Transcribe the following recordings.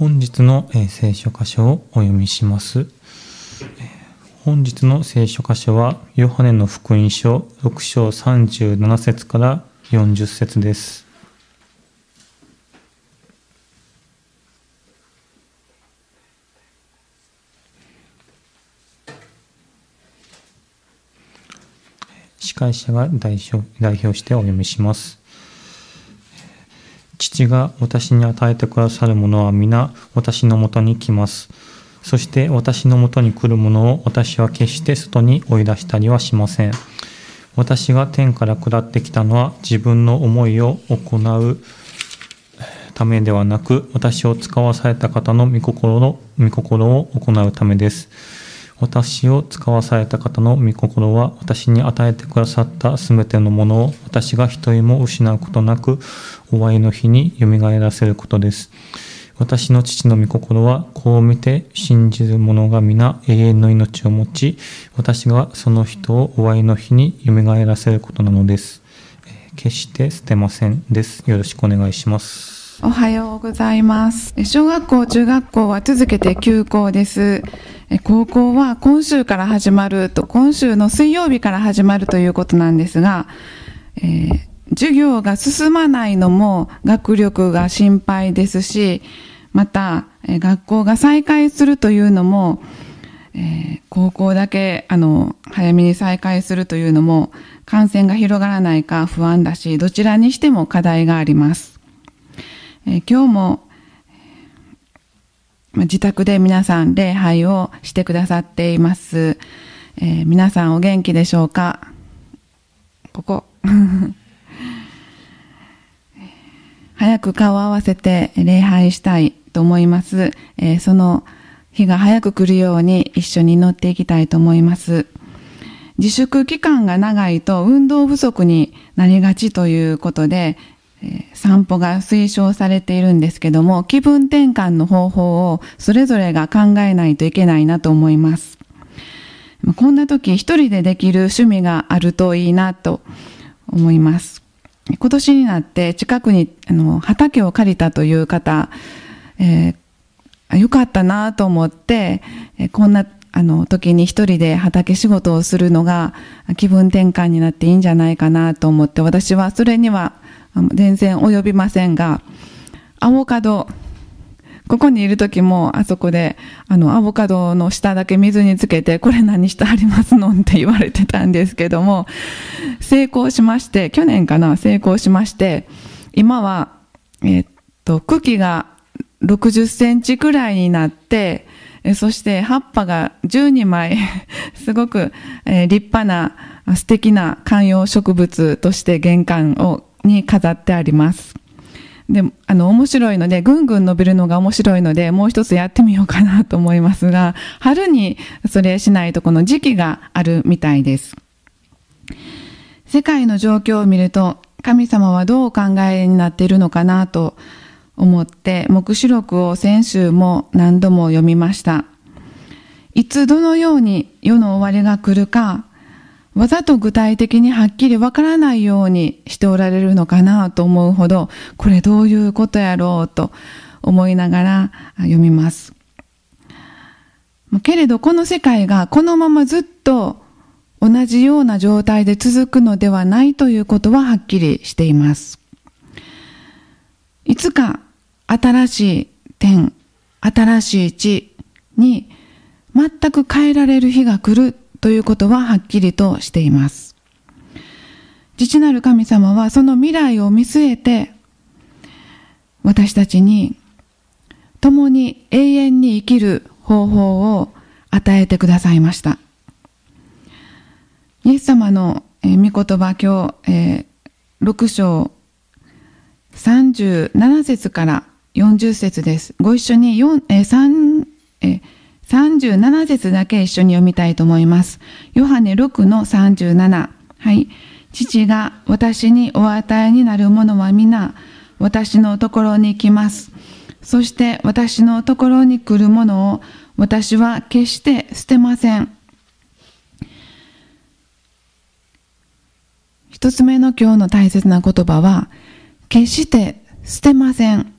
本日の聖書箇所をお読みします。本日の聖書箇所は、ヨハネの福音書6章37節から40節です。司会者が代表代表してお読みします。父が私に与えてくださるものは皆私のもとに来ます。そして私のもとに来るものを私は決して外に追い出したりはしません。私が天から下ってきたのは自分の思いを行うためではなく、私を使わされた方の御心の御心を行うためです。私を使わされた方の御心は私に与えてくださったすべてのものを私が一人も失うことなく終わりの日によみがえらせることです。私の父の御心はこう見て信じる者が皆永遠の命を持ち私がその人を終わりの日によみがえらせることなのです。決して捨てませんです。よろしくお願いします。おはようございます。小学校、中学校は続けて休校です。高校は今週から始まると、今週の水曜日から始まるということなんですが、えー、授業が進まないのも学力が心配ですし、また、え学校が再開するというのも、えー、高校だけあの早めに再開するというのも感染が広がらないか不安だしどちらにしても課題があります。え今日も、ま自宅で皆さん礼拝をしてくださっています。えー、皆さんお元気でしょうか？ここ。早く顔を合わせて礼拝したいと思います。えー、その日が早く来るように一緒に祈っていきたいと思います。自粛期間が長いと運動不足になりがちということで、散歩が推奨されているんですけども、気分転換の方法をそれぞれが考えないといけないなと思います。こんな時一人でできる趣味があるといいなと思います。今年になって近くにあの畑を借りたという方、えー、よかったなと思って、こんなあの時に一人で畑仕事をするのが気分転換になっていいんじゃないかなと思って私はそれには全然及びませんが、アボカド、ここにいる時も、あそこで、あの、アボカドの下だけ水につけて、これ何してありますのって言われてたんですけども、成功しまして、去年かな、成功しまして、今は、えっと、茎が60センチくらいになって、そして葉っぱが12枚、すごく、え立派な素敵な観葉植物として玄関をに飾ってあります。で、あの、面白いので、ぐんぐん伸びるのが面白いので、もう一つやってみようかなと思いますが、春にそれしないとこの時期があるみたいです。世界の状況を見ると、神様はどうお考えになっているのかなと思って、目視録を先週も何度も読みました。いつどのように世の終わりが来るか、わざと具体的にはっきりわからないようにしておられるのかなと思うほど、これどういうことやろうと思いながら読みます。けれどこの世界がこのままずっと同じような状態で続くのではないということははっきりしています。いつか新しい天、新しい地に全く変えられる日が来るということははっきりとしています。父なる神様はその未来を見据えて私たちに共に永遠に生きる方法を与えてくださいました。イエス様の、御言葉今日、えー、6章37節から40節です。ご一緒に4、え3、え37節だけ一緒に読みたいと思います。ヨハネ6の37。はい。父が私にお与えになるものは皆、私のところに来ます。そして私のところに来るものを私は決して捨てません。一つ目の今日の大切な言葉は、決して捨てません。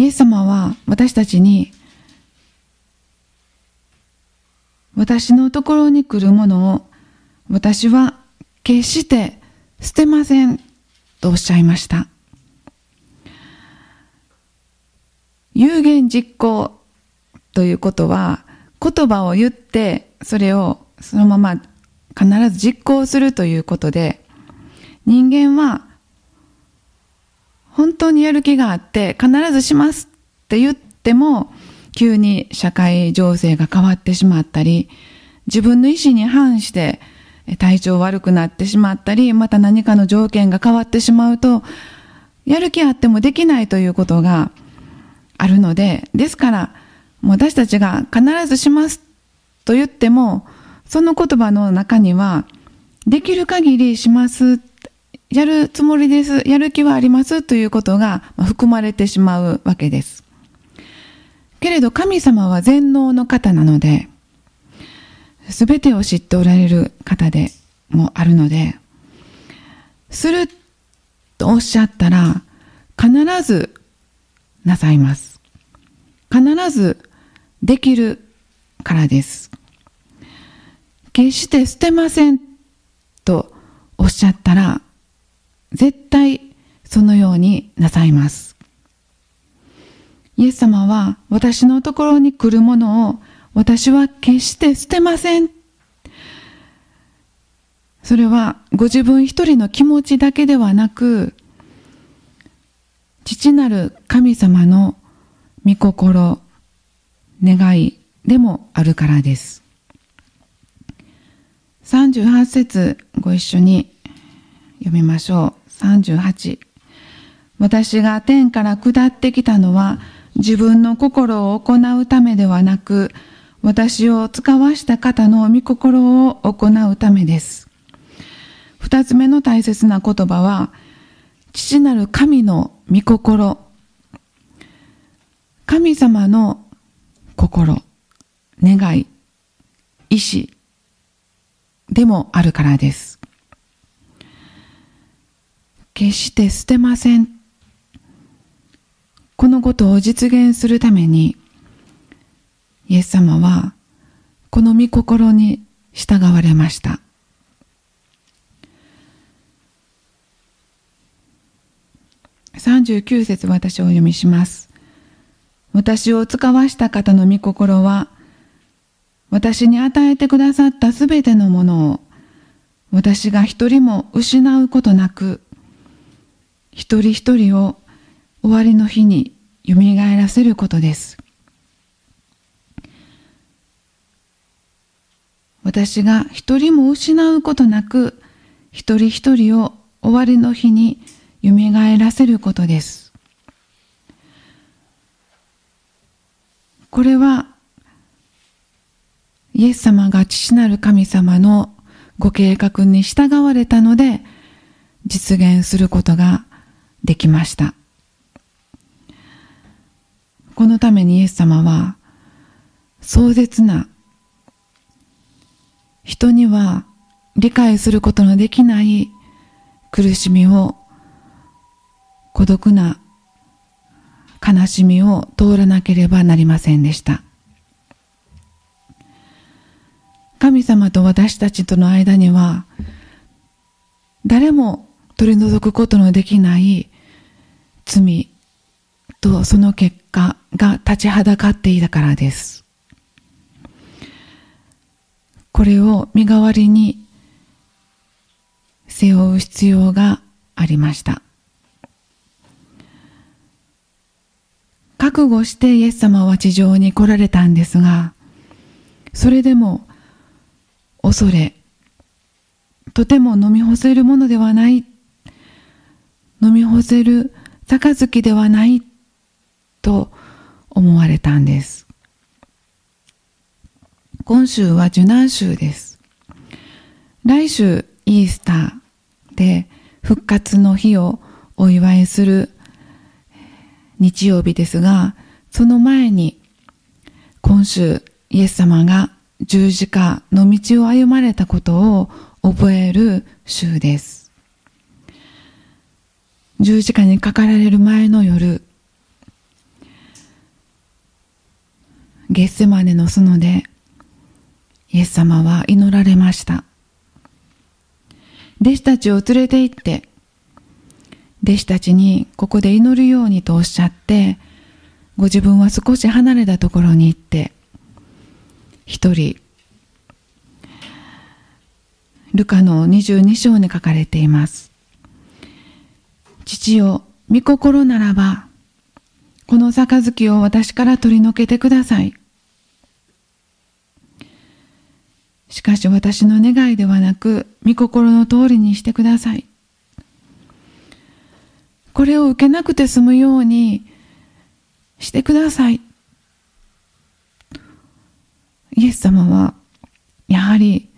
イエス様は私たちに私のところに来るものを私は決して捨てませんとおっしゃいました。有言実行ということは言葉を言ってそれをそのまま必ず実行するということで人間は本当にやる気があって必ずしますって言っても急に社会情勢が変わってしまったり自分の意思に反して体調悪くなってしまったりまた何かの条件が変わってしまうとやる気あってもできないということがあるのでですから私たちが必ずしますと言ってもその言葉の中にはできる限りしますやるつもりです。やる気はありますということが含まれてしまうわけです。けれど神様は全能の方なので、すべてを知っておられる方でもあるので、するとおっしゃったら、必ずなさいます。必ずできるからです。決して捨てませんとおっしゃったら、絶対そのようになさいます。イエス様は私のところに来るものを私は決して捨てません。それはご自分一人の気持ちだけではなく、父なる神様の御心、願いでもあるからです。38節ご一緒に読みましょう。38私が天から下ってきたのは自分の心を行うためではなく私を使わした方の御心を行うためです。二つ目の大切な言葉は父なる神の御心神様の心願い意志でもあるからです。決して捨てません。このことを実現するために、イエス様はこの御心に従われました。39節私を読みします。私を使わした方の御心は、私に与えてくださったすべてのものを、私が一人も失うことなく、一人一人を終わりの日によみがえらせることです。私が一人も失うことなく、一人一人を終わりの日によみがえらせることです。これは、イエス様が父なる神様のご計画に従われたので、実現することができました。このためにイエス様は壮絶な人には理解することのできない苦しみを孤独な悲しみを通らなければなりませんでした。神様と私たちとの間には誰も取り除くことのできない罪とその結果が立ちはだかっていたからです。これを身代わりに背負う必要がありました。覚悟してイエス様は地上に来られたんですが、それでも恐れ、とても飲み干せるものではない、飲み干せる杯ではないと思われたんです。今週は受難週です。来週イースターで復活の日をお祝いする日曜日ですが、その前に今週イエス様が十字架の道を歩まれたことを覚える週です。十字架にかかられる前の夜、ゲッセマネの園でイエス様は祈られました。弟子たちを連れて行って、弟子たちにここで祈るようにとおっしゃって、ご自分は少し離れたところに行って、一人、ルカの22章に書かれています。父よ、御心ならば、この杯を私から取り除けてください。しかし私の願いではなく、御心の通りにしてください。これを受けなくて済むようにしてください。イエス様は、やはり、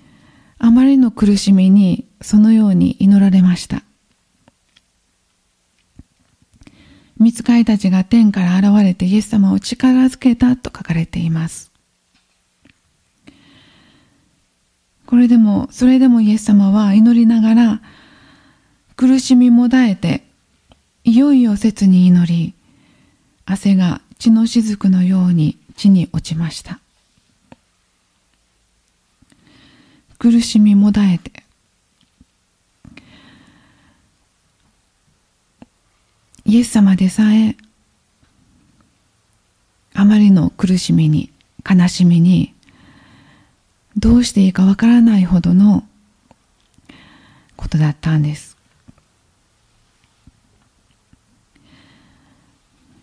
あまりの苦しみにそのように祈られました。見つかりたちが天から現れてイエス様を力づけたと書かれています。これでも、それでもイエス様は祈りながら、苦しみもだえて、いよいよ切に祈り、汗が血の雫のように地に落ちました。苦しみもだえて、イエス様でさえ、あまりの苦しみに、悲しみにどうしていいかわからないほどのことだったんです。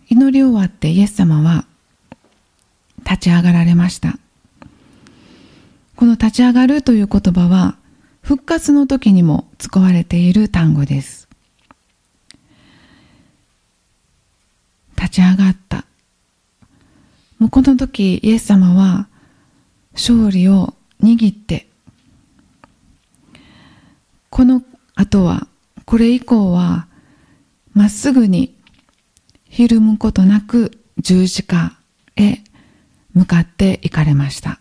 祈り終わってイエス様は立ち上がられました。この立ち上がるという言葉は復活の時にも使われている単語です。立ち上がった。もうこの時イエス様は勝利を握って、この後は、これ以降は、まっすぐにひるむことなく十字架へ向かって行かれました。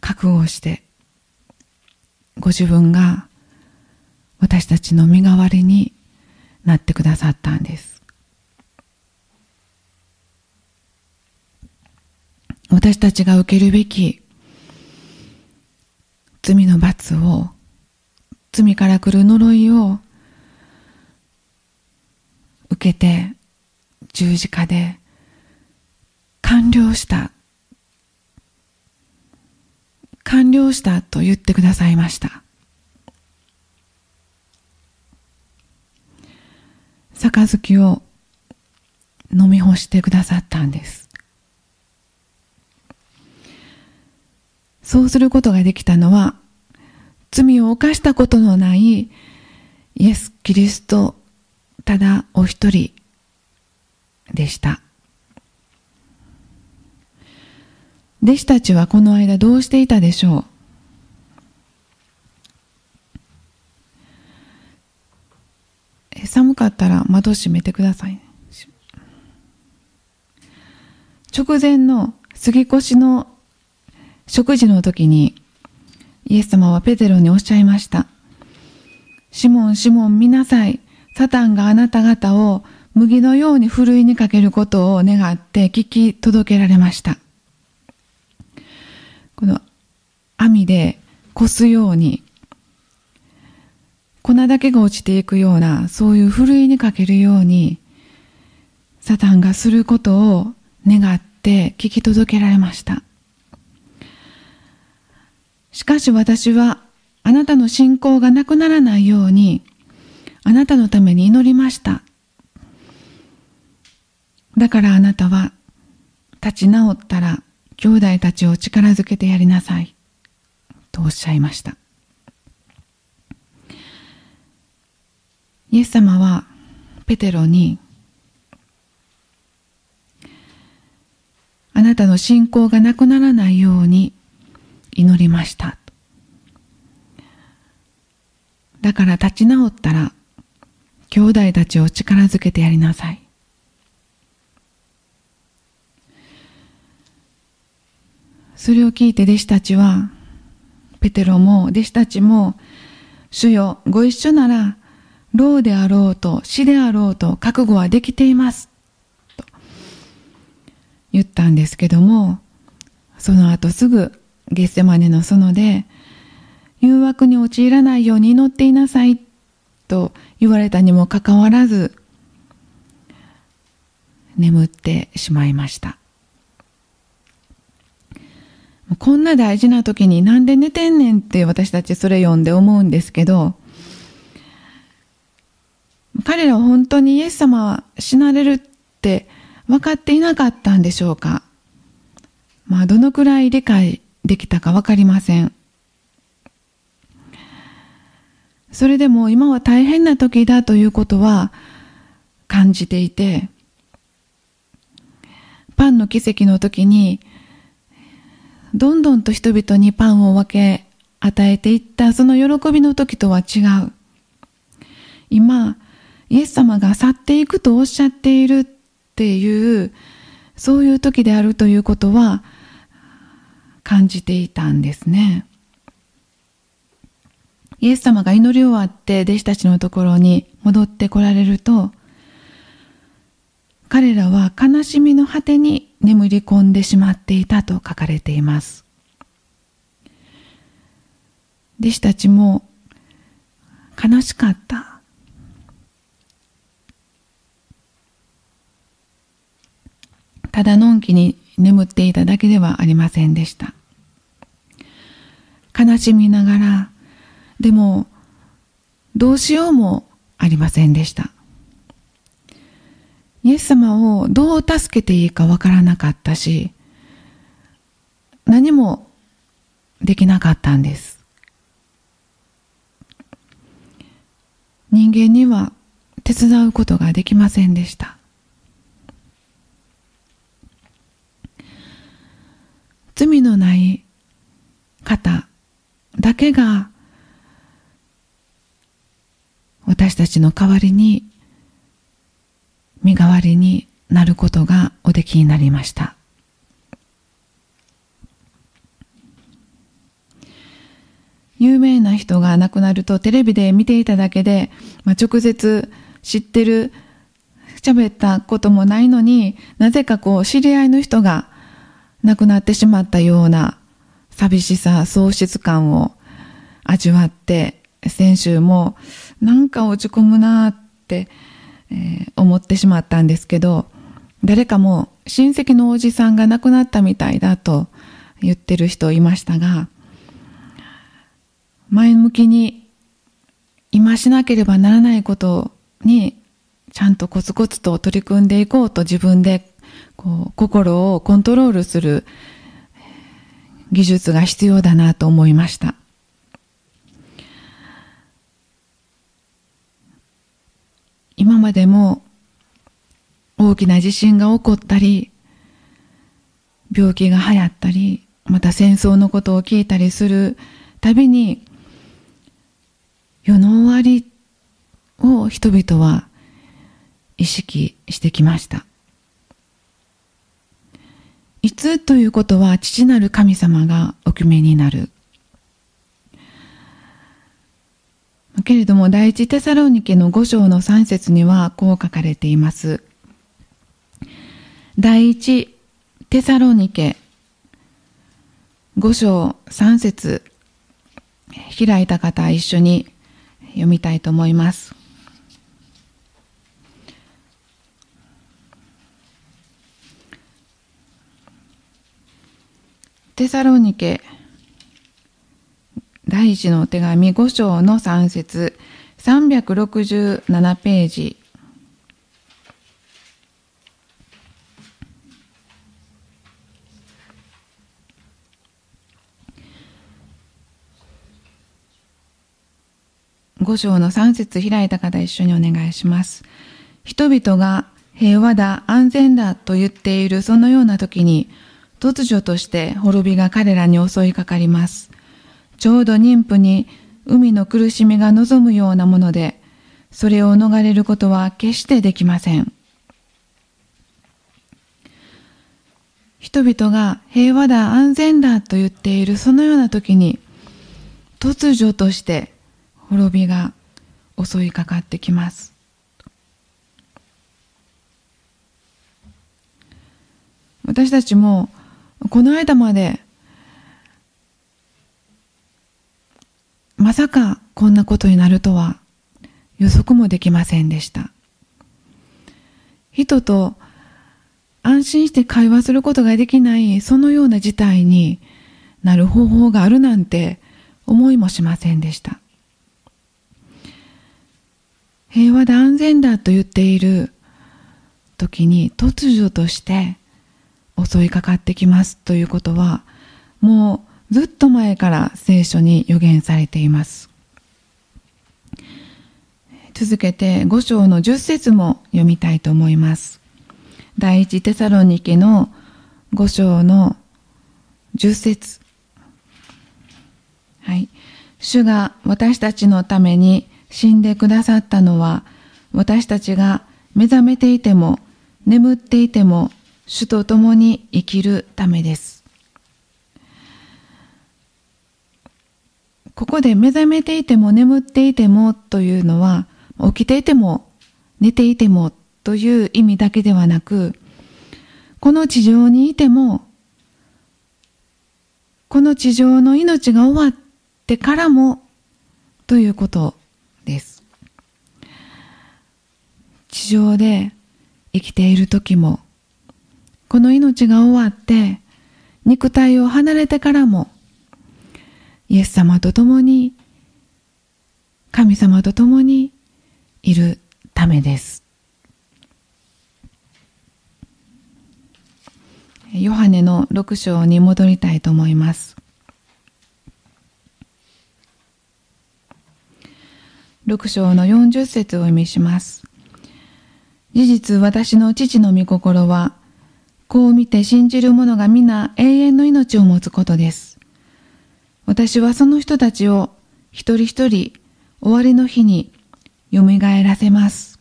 覚悟して、ご自分が私たちの身代わりになってくださったんです。私たちが受けるべき罪の罰を、罪から来る呪いを受けて十字架で完了した。完了したと言ってくださいました。杯を飲み干してくださったんです。そうすることができたのは、罪を犯したことのないイエス・キリストただお一人でした。弟子たちはこの間どうしていたでしょう？寒かったら窓閉めてください。直前の杉越しの食事の時に、イエス様はペテロにおっしゃいました。シモン、シモン、見なさい。サタンがあなた方を麦のようにふるいにかけることを願って聞き届けられました。この網でこすように、粉だけが落ちていくような、そういうふるいにかけるように、サタンがすることを願って聞き届けられました。しかし私はあなたの信仰がなくならないようにあなたのために祈りました。だからあなたは立ち直ったら兄弟たちを力づけてやりなさい。とおっしゃいました。イエス様はペテロにあなたの信仰がなくならないように祈りました。だから立ち直ったら、兄弟たちを力づけてやりなさい。それを聞いて弟子たちは、ペテロも弟子たちも、主よ、ご一緒なら、老であろうと死であろうと覚悟はできています。と言ったんですけども、その後すぐゲッセマネの園で、誘惑に陥らないように祈っていなさいと言われたにもかかわらず、眠ってしまいました。こんな大事な時になんで寝てんねんって私たちそれ読んで思うんですけど、彼らは本当にイエス様は死なれるって分かっていなかったんでしょうか？まあどのくらい理解できたか分かりません。それでも今は大変な時だということは感じていて、パンの奇跡の時に、どんどんと人々にパンを分け与えていったその喜びの時とは違う。今、イエス様が去っていくとおっしゃっているっていう、そういう時であるということは感じていたんですね。イエス様が祈り終わって弟子たちのところに戻ってこられると、彼らは悲しみの果てに眠り込んでしまっていたと書かれています。弟子たちも悲しかった。ただのんきに眠っていただけではありませんでした。悲しみながら、でも、どうしようもありませんでした。イエス様をどう助けていいかわからなかったし、何もできなかったんです。人間には手伝うことができませんでした。罪のない方だけが私たちの代わりに身代わりになることがおできになりました。有名な人が亡くなるとテレビで見ていただけで、まあ、直接知ってる喋ったこともないのになぜかこう知り合いの人が亡くなってしまったような寂しさ喪失感を味わって先週もなんか落ち込むなってえー、思ってしまったんですけど、誰かも親戚のおじさんが亡くなったみたいだと言ってる人いましたが、前向きに今しなければならないことにちゃんとコツコツと取り組んでいこうと自分でこう心をコントロールする技術が必要だなと思いました。今までも大きな地震が起こったり、病気が流行ったり、また戦争のことを聞いたりするたびに、世の終わりを人々は意識してきました。いつということは父なる神様がお決めになる。けれども第一テサロニケの五章の三節にはこう書かれています。第一テサロニケ五章三節開いた方一緒に読みたいと思います。テサロニケ第一のお手紙5章の3節367ページ5章の3節開いた方一緒にお願いします。人々が平和だ、安全だと言っているそのような時に突如として滅びが彼らに襲いかかります。ちょうど妊婦に海の苦しみが望むようなもので、それを逃れることは決してできません。人々が平和だ、安全だと言っているそのような時に、突如として滅びが襲いかかってきます私たちもこの間までまさかこんなことになるとは予測もできませんでした。人と安心して会話することができないそのような事態になる方法があるなんて思いもしませんでした。平和で安全だと言っている時に突如として襲いかかってきますということはもうずっと前から聖書に予言されています。続けて5章の10節も読みたいと思います。第一テサロニケの5章の10節。はい。主が私たちのために死んでくださったのは、私たちが目覚めていても、眠っていても、主と共に生きるためです。ここで目覚めていても眠っていてもというのは、起きていても寝ていてもという意味だけではなく、この地上にいても、この地上の命が終わってからもということです。地上で生きている時も、この命が終わって肉体を離れてからも、イエス様と共に、神様と共にいるためです。ヨハネの6章に戻りたいと思います。6章の40節を意味します。事実私の父の御心は、こう見て信じる者が皆永遠の命を持つことです。私はその人たちを一人一人終わりの日に蘇らせます。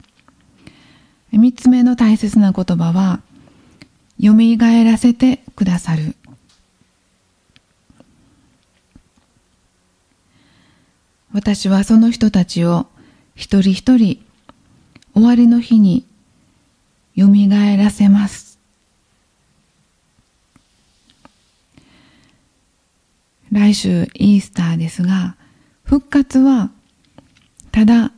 三つ目の大切な言葉は、蘇らせてくださる。私はその人たちを一人一人終わりの日に蘇らせます。来週イースターですが、復活はただ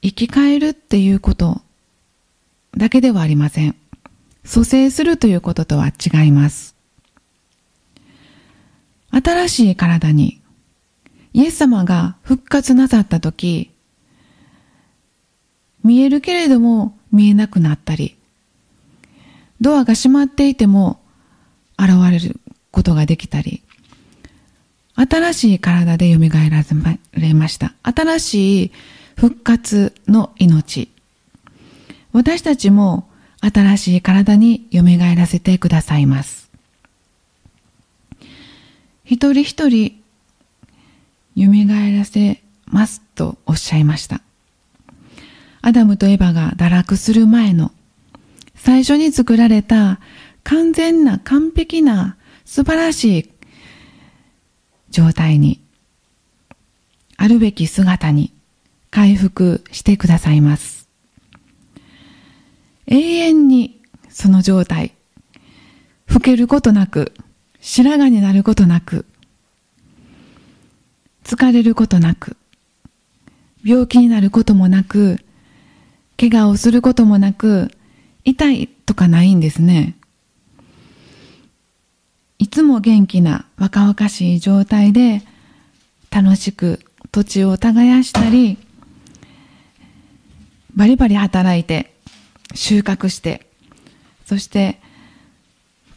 生き返るっていうことだけではありません。蘇生するということとは違います。新しい体にイエス様が復活なさったとき、見えるけれども見えなくなったり、ドアが閉まっていても現れることができたり、新しい体で蘇られました。新しい復活の命。私たちも新しい体に蘇らせてくださいます。一人一人蘇らせますとおっしゃいました。アダムとエバが堕落する前の最初に作られた完全な完璧な素晴らしい状態にあるべき姿に回復してくださいます。永遠にその状態、老けることなく、白髪になることなく、疲れることなく、病気になることもなく、怪我をすることもなく、痛いとかないんですね。いつも元気な若々しい状態で楽しく土地を耕したり、バリバリ働いて、収穫して、そして、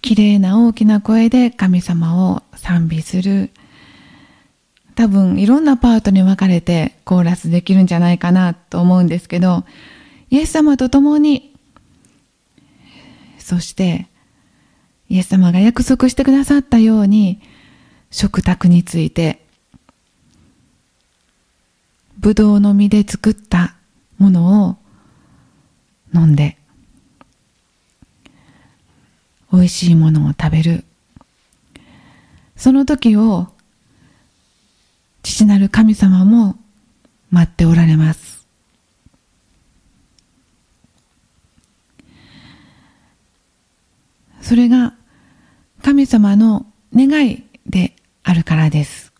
綺麗な大きな声で神様を賛美する。多分いろんなパートに分かれてコーラスできるんじゃないかなと思うんですけど、イエス様と共に、そして、イエス様が約束してくださったように、食卓について、ぶどうの実で作ったものを飲んで、美味しいものを食べる。その時を、父なる神様も待っておられます。それが神様の願いであるからです。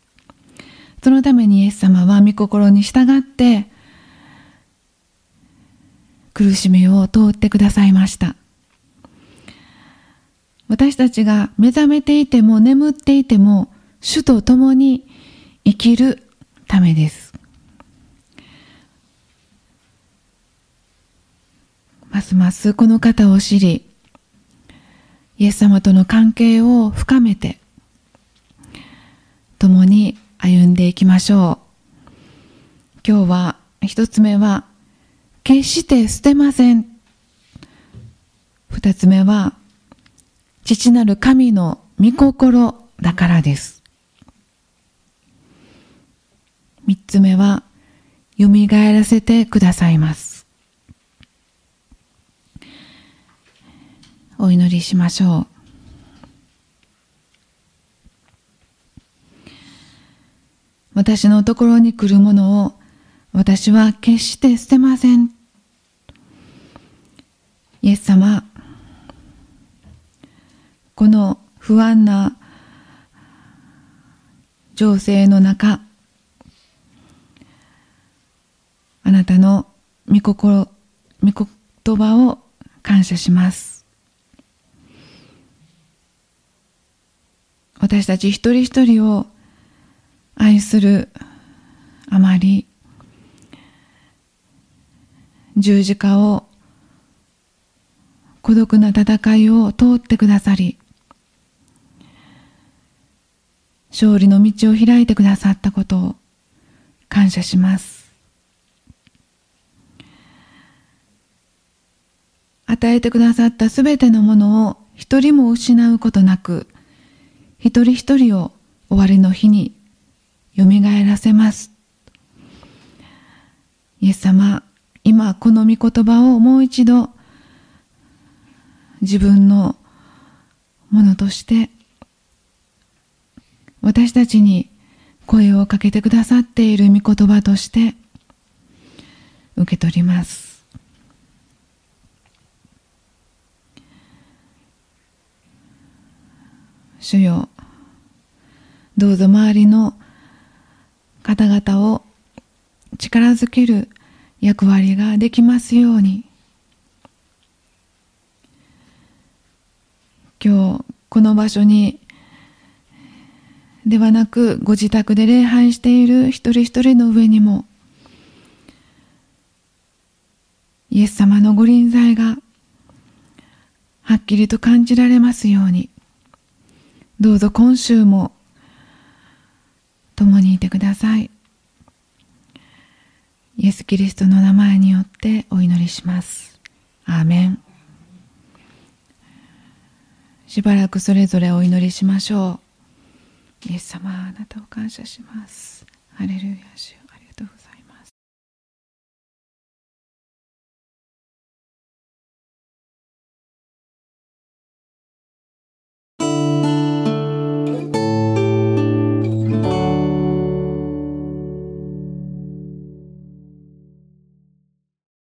そのためにイエス様は御心に従って苦しみを通ってくださいました。私たちが目覚めていても眠っていても主と共に生きるためです。ますますこの方を知り、イエス様との関係を深めて、共に歩んでいきましょう。今日は一つ目は、決して捨てません。二つ目は、父なる神の御心だからです。三つ目は、蘇らせてくださいます。お祈りしましょう。私のところに来るものを私は決して捨てません。イエス様、この不安な情勢の中、あなたの御心、御言葉を感謝します。私たち一人一人を愛するあまり十字架を孤独な戦いを通ってくださり勝利の道を開いてくださったことを感謝します。与えてくださったすべてのものを一人も失うことなく、一人一人を終わりの日によみがえらせます。イエス様、今この御言葉をもう一度自分のものとして私たちに声をかけてくださっている御言葉として受け取ります。主よ、どうぞ周りの方々を力づける役割ができますように。今日この場所にではなくご自宅で礼拝している一人一人の上にもイエス様のご臨在がはっきりと感じられますように。どうぞ今週も共にいてください。イエス・キリストの名前によってお祈りします。アーメン。しばらくそれぞれお祈りしましょう。イエス様あなたを感謝します。ハレルヤ主。